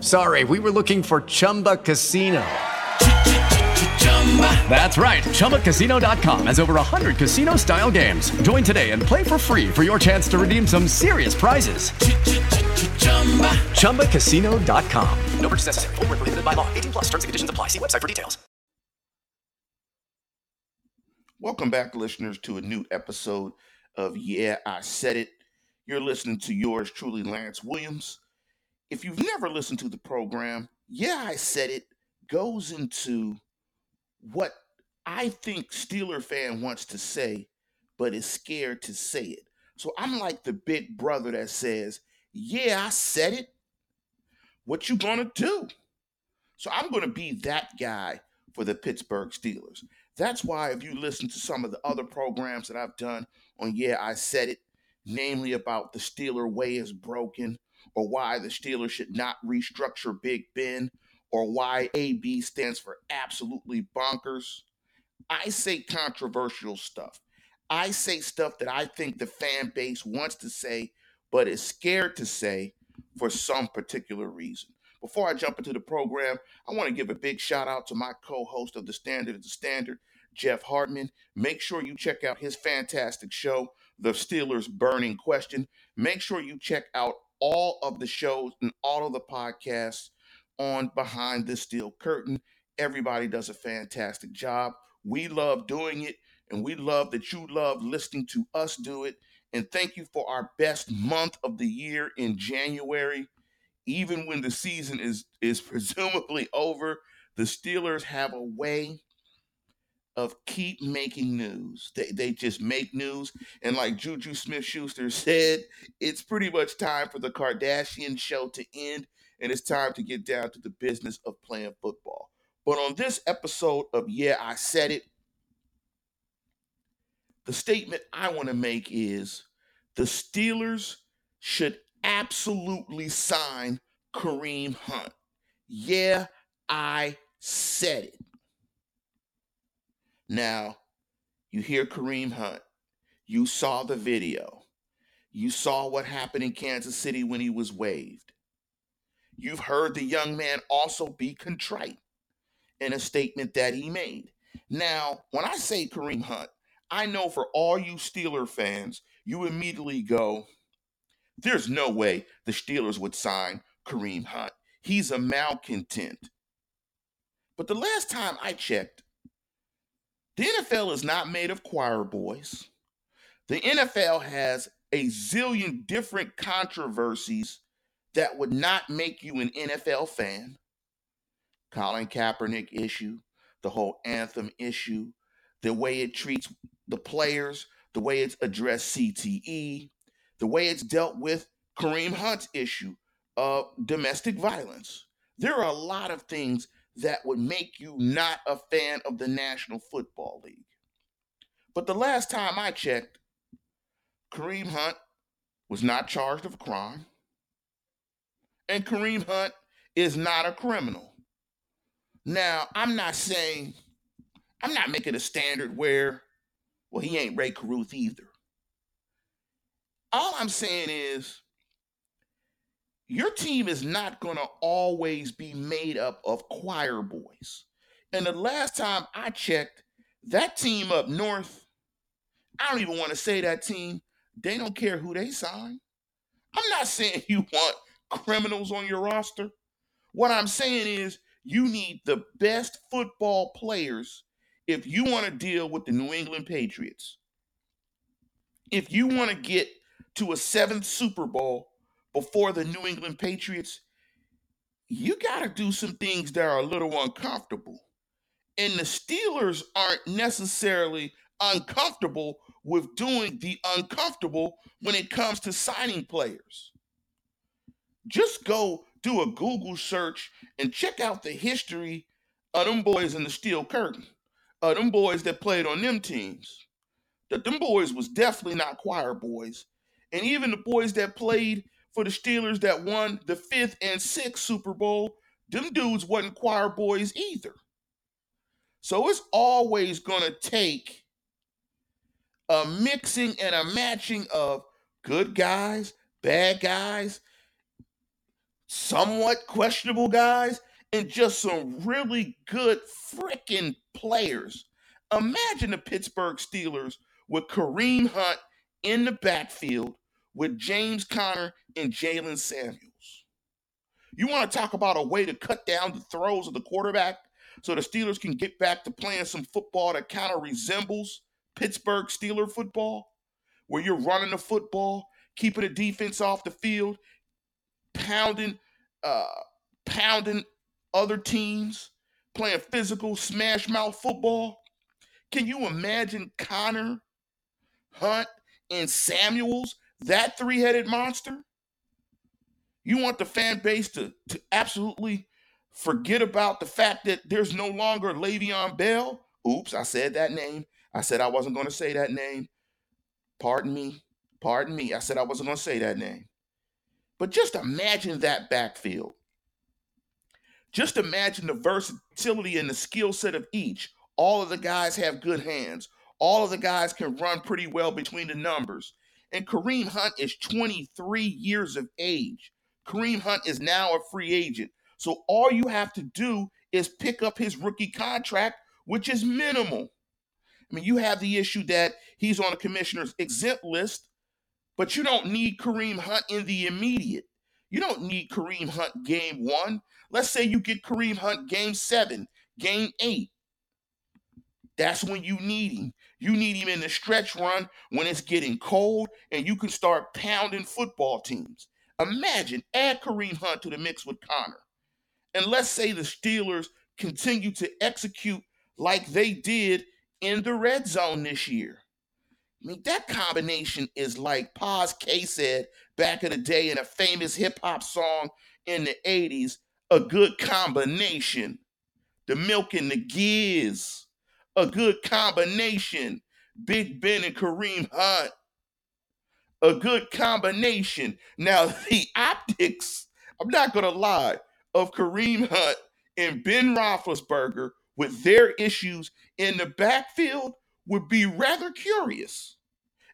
sorry, we were looking for Chumba Casino. That's right. ChumbaCasino.com has over 100 casino style games. Join today and play for free for your chance to redeem some serious prizes. ChumbaCasino.com. No purchase necessary. Were prohibited by law. 18 plus terms and conditions apply. See website for details. Welcome back, listeners, to a new episode of Yeah, I Said It. You're listening to yours truly, Lance Williams. If you've never listened to the program, Yeah, I Said It goes into what I think Steeler fan wants to say, but is scared to say it. So I'm like the big brother that says, "Yeah, I said it. What you gonna do?" So I'm gonna be that guy for the Pittsburgh Steelers. That's why if you listen to some of the other programs that I've done on Yeah, I Said It, namely about the Steeler way is broken, or why the Steelers should not restructure Big Ben, or why AB stands for absolutely bonkers. I say controversial stuff. I say stuff that I think the fan base wants to say, but is scared to say for some particular reason. Before I jump into the program, I want to give a big shout out to my co host of The Standard at the Standard, Jeff Hartman. Make sure you check out his fantastic show, The Steelers Burning Question. Make sure you check out all of the shows and all of the podcasts on Behind the Steel Curtain. Everybody does a fantastic job. We love doing it, and we love that you love listening to us do it. And thank you for our best month of the year in January. Even when the season is is presumably over, the Steelers have a way of keep making news. They they just make news. And like Juju Smith Schuster said, it's pretty much time for the Kardashian show to end and it's time to get down to the business of playing football. But on this episode of Yeah, I Said It, the statement I want to make is the Steelers should absolutely sign Kareem Hunt. Yeah, I said it. Now, you hear Kareem Hunt. You saw the video. You saw what happened in Kansas City when he was waived. You've heard the young man also be contrite in a statement that he made. Now, when I say Kareem Hunt, I know for all you Steeler fans, you immediately go, there's no way the Steelers would sign Kareem Hunt. He's a malcontent. But the last time I checked, the NFL is not made of choir boys. The NFL has a zillion different controversies that would not make you an NFL fan. Colin Kaepernick issue, the whole anthem issue, the way it treats the players, the way it's addressed CTE, the way it's dealt with Kareem Hunt's issue of domestic violence. There are a lot of things that would make you not a fan of the National Football League. But the last time I checked, Kareem Hunt was not charged of a crime. And Kareem Hunt is not a criminal. Now, I'm not saying, I'm not making a standard where, well, he ain't Rae Carruth either. All I'm saying is, your team is not going to always be made up of choir boys. And the last time I checked, that team up north, I don't even want to say that team. They don't care who they sign. I'm not saying you want criminals on your roster. What I'm saying is you need the best football players if you want to deal with the New England Patriots. If you want to get to a seventh Super Bowl before the New England Patriots, you got to do some things that are a little uncomfortable. And the Steelers aren't necessarily uncomfortable with doing the uncomfortable when it comes to signing players. Just go do a Google search and check out the history of them boys in the Steel Curtain, of them boys that played on them teams. That them boys was definitely not choir boys. And even the boys that played for the Steelers that won the fifth and sixth Super Bowl, them dudes wasn't choir boys either. So it's always going to take a mixing and a matching of good guys, bad guys, somewhat questionable guys, and just some really good freaking players. Imagine the Pittsburgh Steelers with Kareem Hunt in the backfield with James Conner and Jaylen Samuels. You want to talk about a way to cut down the throws of the quarterback so the Steelers can get back to playing some football that kind of resembles Pittsburgh Steeler football, where you're running the football, keeping the defense off the field, pounding, uh, pounding other teams, playing physical smash mouth football. Can you imagine Conner, Hunt, and Samuels, that three-headed monster? You want the fan base to, to absolutely forget about the fact that there's no longer Le'Veon Bell. Oops, I said that name. I said I wasn't going to say that name. Pardon me. Pardon me. I said I wasn't going to say that name. But just imagine that backfield. Just imagine the versatility and the skill set of each. All of the guys have good hands. All of the guys can run pretty well between the numbers. And Kareem Hunt is 23 years of age. Kareem Hunt is now a free agent. So all you have to do is pick up his rookie contract, which is minimal. I mean, you have the issue that he's on the commissioner's exempt list, but you don't need Kareem Hunt in the immediate. You don't need Kareem Hunt game one. Let's say you get Kareem Hunt game seven, game eight. That's when you need him. You need him in the stretch run when it's getting cold and you can start pounding football teams. Imagine add Kareem Hunt to the mix with Conner. And let's say the Steelers continue to execute like they did in the red zone this year. I mean, that combination is like Paz K said back in the day in a famous hip hop song in the 80s a good combination. The milk and the giz, a good combination. Big Ben and Kareem Hunt, a good combination. Now, the optics, I'm not going to lie, of Kareem Hunt and Ben Roethlisberger with their issues in the backfield would be rather curious.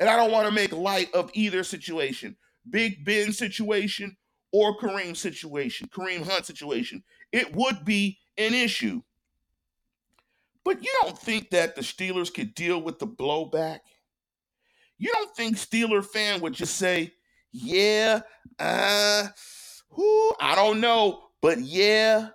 And I don't want to make light of either situation Big Ben situation or Kareem situation, Kareem Hunt situation. It would be an issue. But you don't think that the Steelers could deal with the blowback? You don't think Steeler fan would just say, yeah, uh, who, I don't know, but yeah,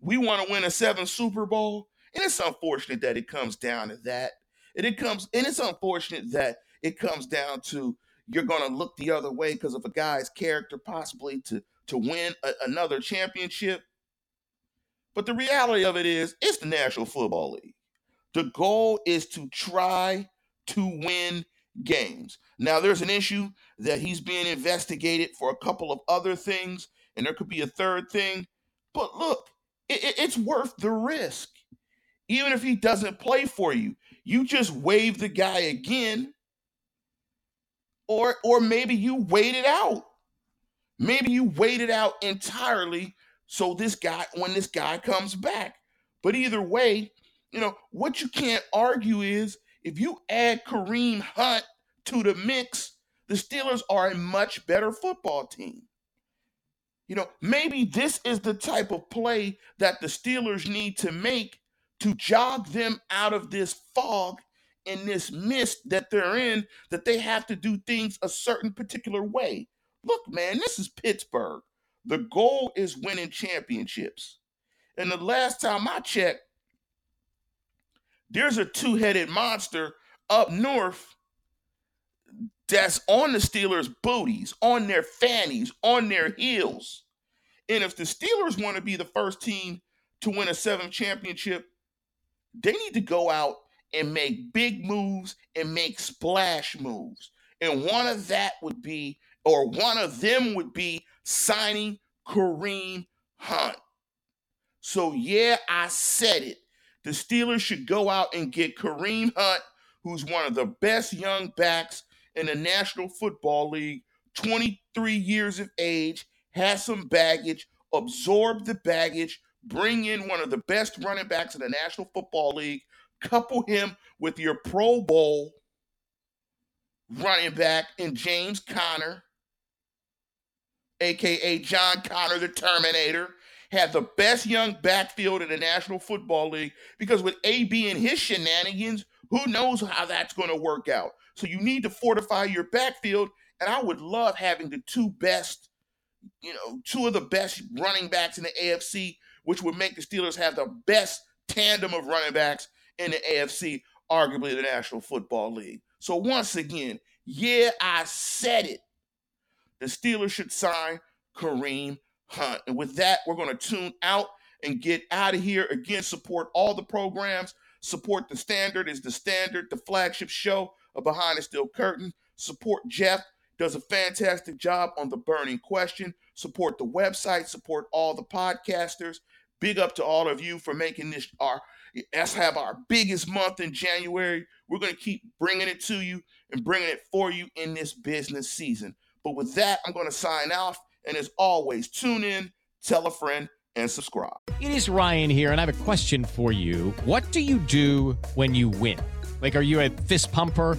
we want to win a seven Super Bowl. And it's unfortunate that it comes down to that. And it comes, and it's unfortunate that it comes down to you're going to look the other way because of a guy's character, possibly to to win a, another championship. But the reality of it is, it's the National Football League. The goal is to try to win games. Now, there's an issue that he's being investigated for a couple of other things, and there could be a third thing. But look, it, it, it's worth the risk. Even if he doesn't play for you, you just waive the guy again, or or maybe you wait it out. Maybe you wait it out entirely so this guy when this guy comes back. But either way, you know what you can't argue is if you add Kareem Hunt to the mix, the Steelers are a much better football team. You know, maybe this is the type of play that the Steelers need to make to jog them out of this fog and this mist that they're in, that they have to do things a certain particular way. Look, man, this is Pittsburgh. The goal is winning championships. And the last time I checked, there's a two headed monster up north that's on the Steelers' booties, on their fannies, on their heels. And if the Steelers want to be the first team to win a seventh championship, they need to go out and make big moves and make splash moves. And one of that would be, or one of them would be signing Kareem Hunt. So, yeah, I said it. The Steelers should go out and get Kareem Hunt, who's one of the best young backs in the National Football League, 23 years of age, has some baggage, absorb the baggage, bring in one of the best running backs in the National Football League, couple him with your Pro Bowl running back in James Conner, aka John Connor the Terminator, had the best young backfield in the National Football League because with AB and his shenanigans, who knows how that's going to work out. So you need to fortify your backfield, and I would love having the two best, you know, two of the best running backs in the AFC, which would make the Steelers have the best tandem of running backs in the AFC, arguably the National Football League. So once again, yeah, I said it. The Steelers should sign Kareem Hunt. And with that, we're going to tune out and get out of here. Again, support all the programs. Support the standard is the standard, the flagship show of Behind the Steel Curtain. Support Jeff, does a fantastic job on the burning question. Support the website, support all the podcasters. Big up to all of you for making this our let's have our biggest month in January. We're going to keep bringing it to you and bringing it for you in this business season. But with that, I'm going to sign off. And as always, tune in, tell a friend, and subscribe. It is Ryan here, and I have a question for you. What do you do when you win? Like, are you a fist pumper?